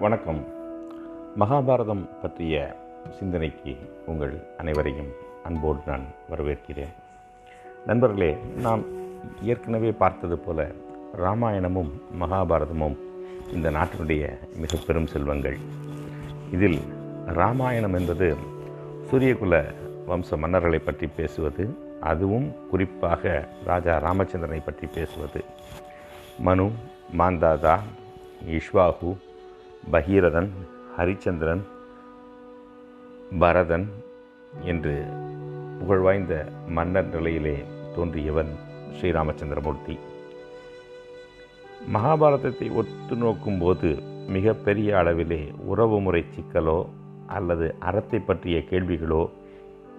வணக்கம். மகாபாரதம் பற்றிய சிந்தனைக்கு உங்கள் அனைவரையும் அன்போடு நான் வரவேற்கிறேன். நண்பர்களே நாம் ஏற்கனவே பார்த்தது போல ராமாயணமும் மகாபாரதமும் இந்த நாட்டினுடைய மிக பெரும் செல்வங்கள். இதில் ராமாயணம் என்பது சூரியகுல வம்ச மன்னர்களை பற்றி பேசுவது அதுவும் குறிப்பாக ராஜா ராமச்சந்திரனை பற்றி பேசுவது. மனு மாந்தாதா இஷ்வாகு பகீரதன் ஹரிச்சந்திரன் பரதன் என்று புகழ்வாய்ந்த மன்னர் நிலையிலே தோன்றியவன் ஸ்ரீராமச்சந்திரமூர்த்தி. மகாபாரதத்தை ஒத்து நோக்கும்போது மிகப்பெரிய அளவிலே உறவுமுறை சிக்கலோ அல்லது அறத்தை பற்றிய கேள்விகளோ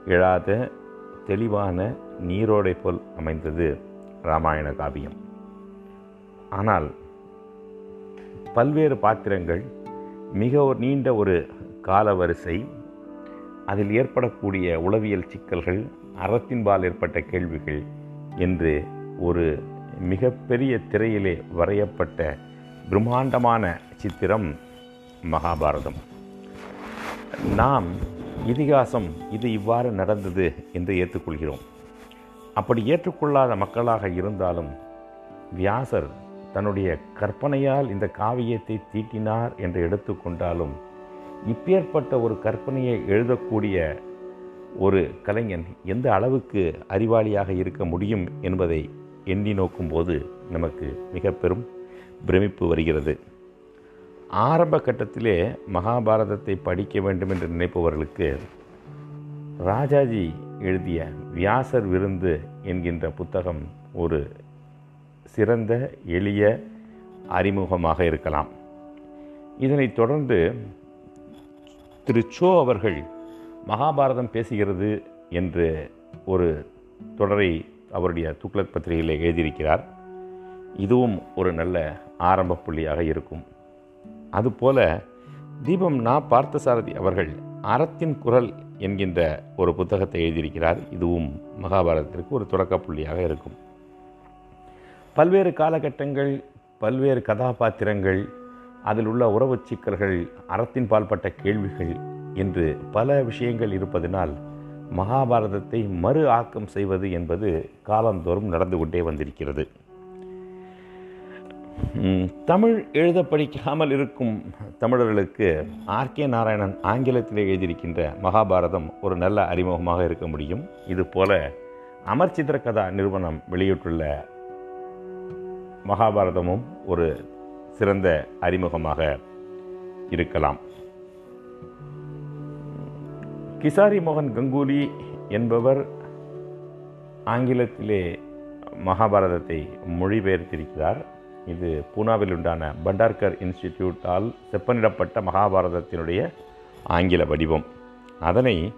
எழாத தெளிவான நீரோடை போல் அமைந்தது ராமாயண காவியம். ஆனால் பல்வேறு பாத்திரங்கள் மிக ஒரு நீண்ட ஒரு கால வரிசை அதில் ஏற்படக்கூடிய உளவியல் சிக்கல்கள் அறத்தின்பால் ஏற்பட்ட கேள்விகள் என்று ஒரு மிகப்பெரிய திரையிலே வரையப்பட்ட பிரம்மாண்டமான சித்திரம் மகாபாரதம். நாம் இதிகாசம் இது இவ்வாறு நடந்தது என்று ஏற்றுக்கொள்கிறோம். அப்படி ஏற்றுக்கொள்ளாத மக்களாக இருந்தாலும் வியாசர் தன்னுடைய கற்பனையால் இந்த காவியத்தை தீட்டினார் என்று எடுத்துக்கொண்டாலும் இப்பேற்பட்ட ஒரு கற்பனையை எழுதக்கூடிய ஒரு கலைஞன் எந்த அளவுக்கு அறிவாளியாக இருக்க முடியும் என்பதை எண்ணி நோக்கும்போது நமக்கு மிக பெரும் பிரமிப்பு வருகிறது. ஆரம்ப கட்டத்திலே மகாபாரதத்தை படிக்க வேண்டும் என்று நினைப்பவர்களுக்கு ராஜாஜி எழுதிய வியாசர் விருந்து என்கின்ற புத்தகம் ஒரு சிறந்த எளிய அறிமுகமாக இருக்கலாம். இதனைத் தொடர்ந்து திரு சோ அவர்கள் மகாபாரதம் பேசுகிறது என்று ஒரு தொடரை அவருடைய துக்ளக் பத்திரிகையில் எழுதியிருக்கிறார். இதுவும் ஒரு நல்ல ஆரம்ப புள்ளியாக இருக்கும். அதுபோல தீபம் நா பார்த்தசாரதி அவர்கள் அறத்தின் குரல் என்கின்ற ஒரு புத்தகத்தை எழுதியிருக்கிறார். இதுவும் மகாபாரதத்திற்கு ஒரு தொடக்க புள்ளியாக இருக்கும். பல்வேறு காலகட்டங்கள் பல்வேறு கதாபாத்திரங்கள் அதில் உள்ள உறவு சிக்கல்கள் அறத்தின் பால்பட்ட கேள்விகள் என்று பல விஷயங்கள் இருப்பதனால் மகாபாரதத்தை மறு ஆக்கம் செய்வது என்பது காலந்தோறும் நடந்து கொண்டே வந்திருக்கிறது. தமிழ் எழுத படிக்காமல் இருக்கும் தமிழர்களுக்கு ஆர். கே. நாராயணன் ஆங்கிலத்தில் எழுதியிருக்கின்ற மகாபாரதம் ஒரு நல்ல அறிமுகமாக இருக்க முடியும். இதுபோல அமர்ச்சித்திர கதா நிறுவனம் வெளியிட்டுள்ள மகாபாரதமும் ஒரு சிறந்த அறிமுகமாக இருக்கலாம். கிசாரி மோகன் கங்குலி என்பவர் ஆங்கிலத்திலே மகாபாரதத்தை மொழிபெயர்த்திருக்கிறார். இது பூனாவில் உண்டான பண்டார்கர் இன்ஸ்டிடியூட்டால் செப்பனிடப்பட்ட மகாபாரதத்தினுடைய ஆங்கில வடிவம். அதனை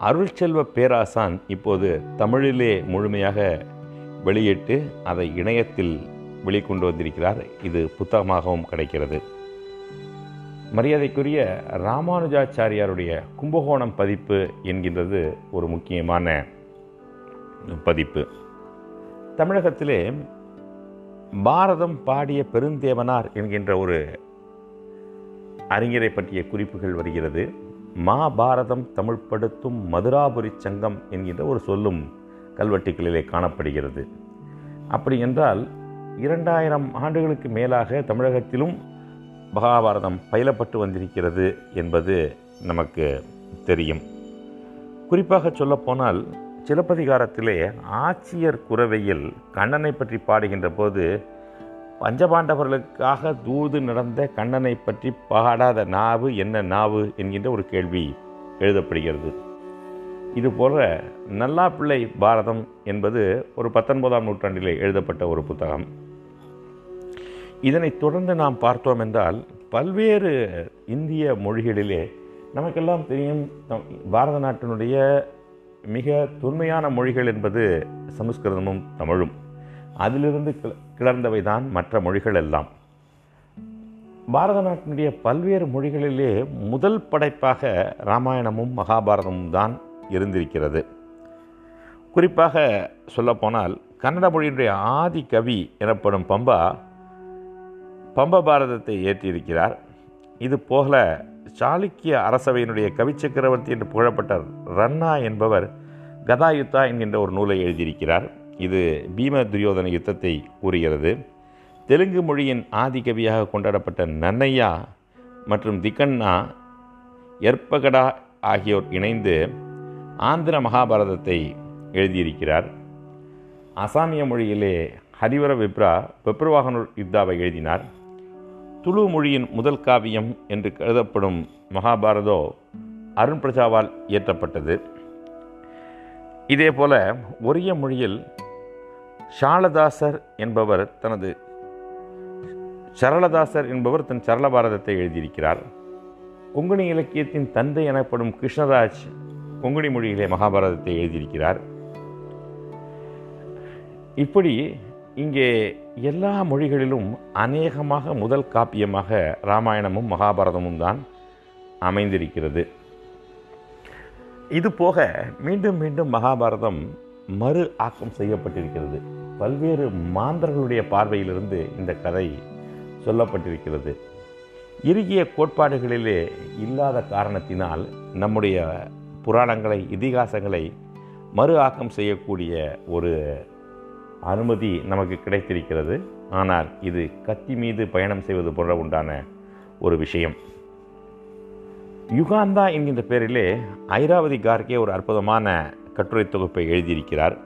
அருள்செல்வ பேராசான் இப்போது தமிழிலே முழுமையாக வெளியிட்டு அதை இணையத்தில் வெளிக்கொண்டு வந்திருக்கிறார். இது புத்தகமாகவும் கிடைக்கிறது. மரியாதைக்குரிய ராமானுஜாச்சாரியாருடைய கும்பகோணம் பதிப்பு என்கின்றது ஒரு முக்கியமான பதிப்பு. தமிழகத்திலே பாரதம் பாடிய பெருந்தேவனார் என்கின்ற ஒரு அறிஞரை பற்றிய குறிப்புகள் வருகிறது. மாபாரதம் தமிழ்படுத்தும் மதுராபுரி சங்கம் என்கின்ற ஒரு சொல்லும் கல்வெட்டுகளிலே காணப்படுகிறது. அப்படி என்றால் இரண்டாயிரம் ஆண்டுகளுக்கு மேலாக தமிழகத்திலும் மகாபாரதம் பயிலப்பட்டு வந்திருக்கிறது என்பது நமக்கு தெரியும். குறிப்பாக சொல்லப்போனால் சிலப்பதிகாரத்திலே ஆட்சியர் குறவையில் கண்ணனை பற்றி பாடுகின்ற போது பஞ்சபாண்டவர்களுக்காக தூது நடந்த கண்ணனை பற்றி பாடாத நாவு என்ன நாவு என்கின்ற ஒரு கேள்வி எழுதப்படுகிறது. இதுபோல நல்லா பிள்ளை பாரதம் என்பது ஒரு பத்தொன்பதாம் நூற்றாண்டிலே எழுதப்பட்ட ஒரு புத்தகம். இதனை தொடர்ந்து நாம் பார்த்தோம் என்றால் பல்வேறு இந்திய மொழிகளிலே நமக்கெல்லாம் தெரியும் பாரத நாட்டினுடைய மிக தொன்மையான மொழிகள் என்பது சமஸ்கிருதமும் தமிழும். அதிலிருந்து கிளர்ந்தவை தான் மற்ற மொழிகள் எல்லாம். பாரத நாட்டினுடைய பல்வேறு மொழிகளிலே முதல் படைப்பாக ராமாயணமும் மகாபாரதமும் தான் இருந்திருக்கிறது. குறிப்பாக சொல்லப்போனால் கன்னட மொழியினுடைய ஆதி கவி எனப்படும் பம்பா பம்ப பாரதத்தை ஏற்றியிருக்கிறார். இது போல சாளுக்கிய அரசவையினுடைய கவிச்சக்கரவர்த்தி என்று புகழப்பட்ட ரன்னா என்பவர் கதாயுத்தா என்கின்ற ஒரு நூலை எழுதியிருக்கிறார். இது பீம துரியோதன யுத்தத்தை கூறுகிறது. தெலுங்கு மொழியின் ஆதிகவியாக கொண்டாடப்பட்ட நன்னையா மற்றும் திக்கண்ணா எற்பகடா ஆகியோர் இணைந்து ஆந்திர மகாபாரதத்தை எழுதியிருக்கிறார். அசாமிய மொழியிலே ஹரிவர விப்ரா பெப்ரவாகனூர் யுத்தாவை எழுதினார். துளு மொழியின் முதல் காவியம் என்று கருதப்படும் மகாபாரதோ அருண் பிரஜாவால் இயற்றப்பட்டது. இதேபோல ஒரிய மொழியில் ஷாலதாசர் என்பவர் தனது சரளதாசர் என்பவர் தன் சரள பாரதத்தை எழுதியிருக்கிறார். கொங்குனி இலக்கியத்தின் தந்தை எனப்படும் கிருஷ்ணராஜ் கொங்கணி மொழியிலே மகாபாரதத்தை எழுதியிருக்கிறார். இப்படி இங்கே எல்லா மொழிகளிலும் அநேகமாக முதல் காப்பியமாக ராமாயணமும் மகாபாரதமும் தான் அமைந்திருக்கிறது. இது போக மீண்டும் மீண்டும் மகாபாரதம் மறு ஆக்கம் செய்யப்பட்டிருக்கிறது. பல்வேறு மாந்தர்களுடைய பார்வையிலிருந்து இந்த கதை சொல்லப்பட்டிருக்கிறது. இறுகிய கோட்பாடுகளிலே இல்லாத காரணத்தினால் நம்முடைய புராணங்களை இதிகாசங்களை மறு ஆக்கம் செய்யக்கூடிய ஒரு அனுமதி நமக்கு கிடைத்திருக்கிறது. ஆனால் இது கத்தி மீது பயணம் செய்வது போன்ற உண்டான ஒரு விஷயம். யுகாந்தா என்கின்ற பேரிலே ஐராவதி கார்கே ஒரு அற்புதமான கட்டுரை தொகுப்பை எழுதியிருக்கிறார்.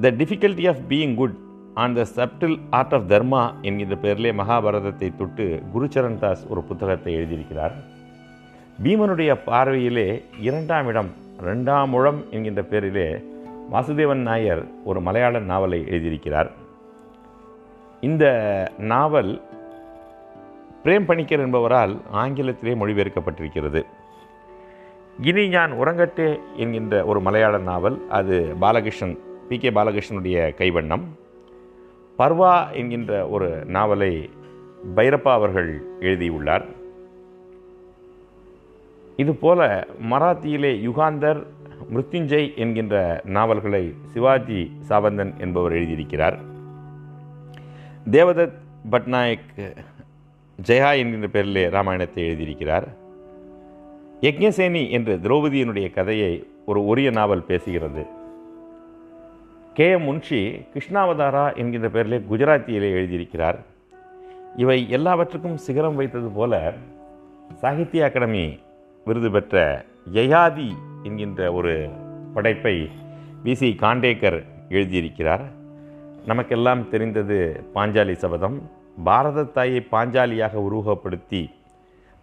The difficulty of being good on the subtle art of dharma என்கின்ற பெயரிலே மகாபாரதத்தை தொட்டு குருச்சரண் தாஸ் ஒரு புத்தகத்தை எழுதியிருக்கிறார். பீமனுடைய பார்வையிலே இரண்டாம் இடம் ரெண்டாம் முழம் என்கின்ற பேரிலே வாசுதேவன் நாயர் ஒரு மலையாள நாவலை எழுதியிருக்கிறார். இந்த நாவல் பிரேம் பணிக்கர் என்பவரால் ஆங்கிலத்திலே மொழிபெயர்க்கப்பட்டிருக்கிறது. இனி நான் உறங்கட்டே என்கின்ற ஒரு மலையாள நாவல் அது பாலகிருஷ்ணன் பி கே பாலகிருஷ்ணனுடைய கைவண்ணம். பர்வா என்கின்ற ஒரு நாவலை பைரப்பா அவர்கள் எழுதியுள்ளார். இதுபோல மராத்தியிலே யுகாந்தர் மிருத்யுஞ்சய் என்கின்ற நாவல்களை சிவாஜி சாவந்தன் என்பவர் எழுதியிருக்கிறார். தேவதத் பட்நாயக் ஜெயா என்கின்ற பெயரிலே ராமாயணத்தை எழுதியிருக்கிறார். யக்ஞசேனி என்று திரௌபதியினுடைய கதையை ஒரு ஒரிய நாவல் பேசுகிறது. கே எம் முன்ஷி கிருஷ்ணாவதாரா என்கின்ற பெயரிலே குஜராத்தியிலே எழுதியிருக்கிறார். இவை எல்லாவற்றுக்கும் சிகரம் வைத்தது போல சாகித்ய அகாடமி விருது பெற்ற யயாதி என்கின்ற ஒரு படைப்பை விசி காண்டேக்கர் எழுதியிருக்கிறார். நமக்கெல்லாம் தெரிந்தது பாஞ்சாலி சபதம். பாரத தாயை பாஞ்சாலியாக உருவகப்படுத்தி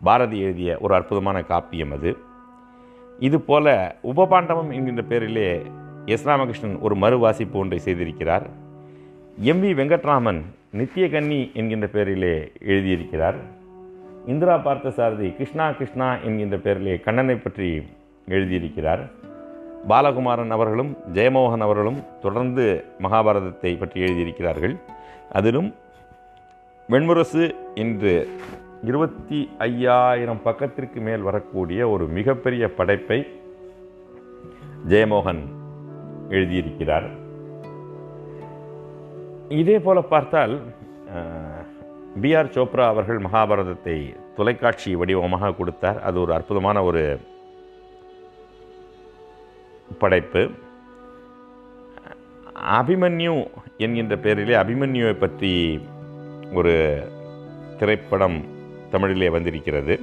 பாரதி எழுதிய ஒரு அற்புதமான காப்பியம் அது. இது போல உபபாண்டவம் என்கின்ற பெயரிலே எஸ். ராமகிருஷ்ணன் ஒரு மறுவாசிப்பு ஒன்றை செய்திருக்கிறார். எம். வி. வெங்கட்ராமன் நித்தியகன்னி என்கின்ற பெயரிலே எழுதியிருக்கிறார். இந்திரா பார்த்தசாரதி கிருஷ்ணா கிருஷ்ணா என்கின்ற பெயரிலே கண்ணனை பற்றி எழுதியிருக்கிறார். பாலகுமாரன் அவர்களும் ஜெயமோகன் அவர்களும் தொடர்ந்து மகாபாரதத்தை பற்றி எழுதியிருக்கிறார்கள். அதிலும் வெண்முரசு என்று இருபத்தி ஐயாயிரம் பக்கத்திற்கு மேல் வரக்கூடிய ஒரு மிகப்பெரிய படைப்பை ஜெயமோகன் எழுதியிருக்கிறார். இதே போல பார்த்தால் பி ஆர் சோப்ரா அவர்கள் மகாபாரதத்தை தொலைக்காட்சி வடிவமாக கொடுத்தார். அது ஒரு அற்புதமான ஒரு படைப்பு. அபிமன்யு என்கின்ற பெயரிலே அபிமன்யுவை பற்றி ஒரு திரைப்படம் தமிழிலே வந்திருக்கிறது.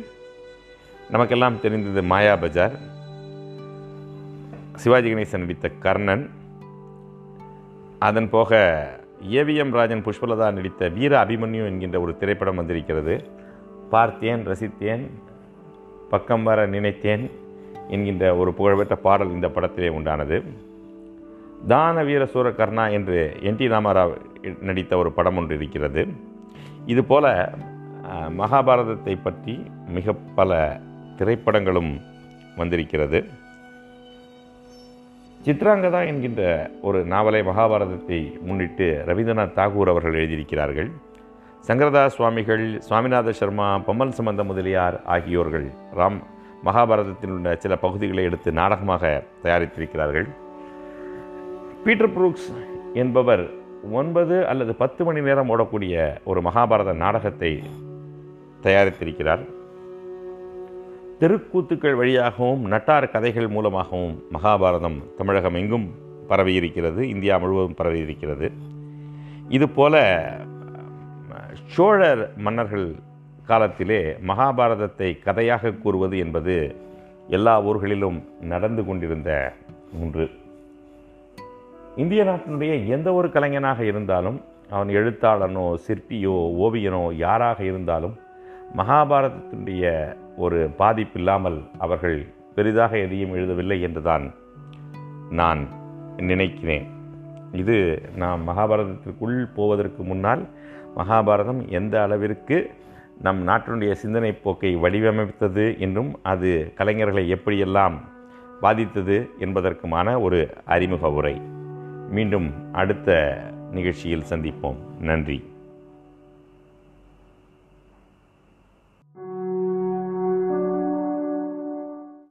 நமக்கெல்லாம் தெரிந்தது மாயா பஜார். சிவாஜி கணேசன் நடித்த கர்ணன். அதன் போக ஏவிஎம் ராஜன் புஷ்பலதா நடித்த வீர அபிமன்யு என்கின்ற ஒரு திரைப்படம் வந்திருக்கிறது. பார்த்தேன் ரசித்தேன் பக்கம் வர நினைத்தேன். என்கின்ற ஒரு புகழ்பெற்ற பாடல் இந்த படத்திலே உண்டானது. தான வீர சூர கர்ணா என்று என் டி ராமராவ் நடித்த ஒரு படம் ஒன்று இருக்கிறது. இதுபோல மகாபாரதத்தை பற்றி மிக பல திரைப்படங்களும் வந்திருக்கிறது. சித்ராங்கதா என்கின்ற ஒரு நாவலை மகாபாரதத்தை முன்னிட்டு ரவீந்திரநாத் தாகூர் அவர்கள் எழுதியிருக்கிறார்கள். சங்கரதாஸ் சுவாமிகள் சுவாமிநாத சர்மா பொம்மல் சம்பந்த முதலியார் ஆகியோர்கள் ராம் மகாபாரதத்தில் உள்ள சில பகுதிகளை எடுத்து நாடகமாக தயாரித்திருக்கிறார்கள். பீட்டர் புரூக்ஸ் என்பவர் ஒன்பது அல்லது பத்து மணி நேரம் ஓடக்கூடிய ஒரு மகாபாரத நாடகத்தை தயாரித்திருக்கிறார். தெருக்கூத்துக்கள் வழியாகவும் நட்டார் கதைகள் மூலமாகவும் மகாபாரதம் தமிழகம் எங்கும் பரவியிருக்கிறது இந்தியா முழுவதும் பரவியிருக்கிறது. இதுபோல சோழர் மன்னர்கள் காலத்திலே மகாபாரதத்தை கதையாக கூறுவது என்பது எல்லா ஊர்களிலும் நடந்து கொண்டிருந்த ஒன்று. இந்திய நாட்டினுடைய எந்த ஒரு கலைஞனாக இருந்தாலும் அவன் எழுத்தாளனோ சிற்பியோ ஓவியனோ யாராக இருந்தாலும் மகாபாரதத்தினுடைய ஒரு பாதிப்பில்லாமல் அவர்கள் பெரிதாக எதையும் எழுதவில்லை என்றுதான் நான் நினைக்கிறேன். இது நாம் மகாபாரதத்திற்குள் போவதற்கு முன்னால் மகாபாரதம் எந்த அளவிற்கு நம் நாட்டினுடைய சிந்தனை போக்கை வடிவமைத்தது என்றும் அது கலைஞர்களை எப்படியெல்லாம் பாதித்தது என்பதற்குமான ஒரு அறிமுக உரை. மீண்டும் அடுத்த நிகழ்ச்சியில் சந்திப்போம். நன்றி.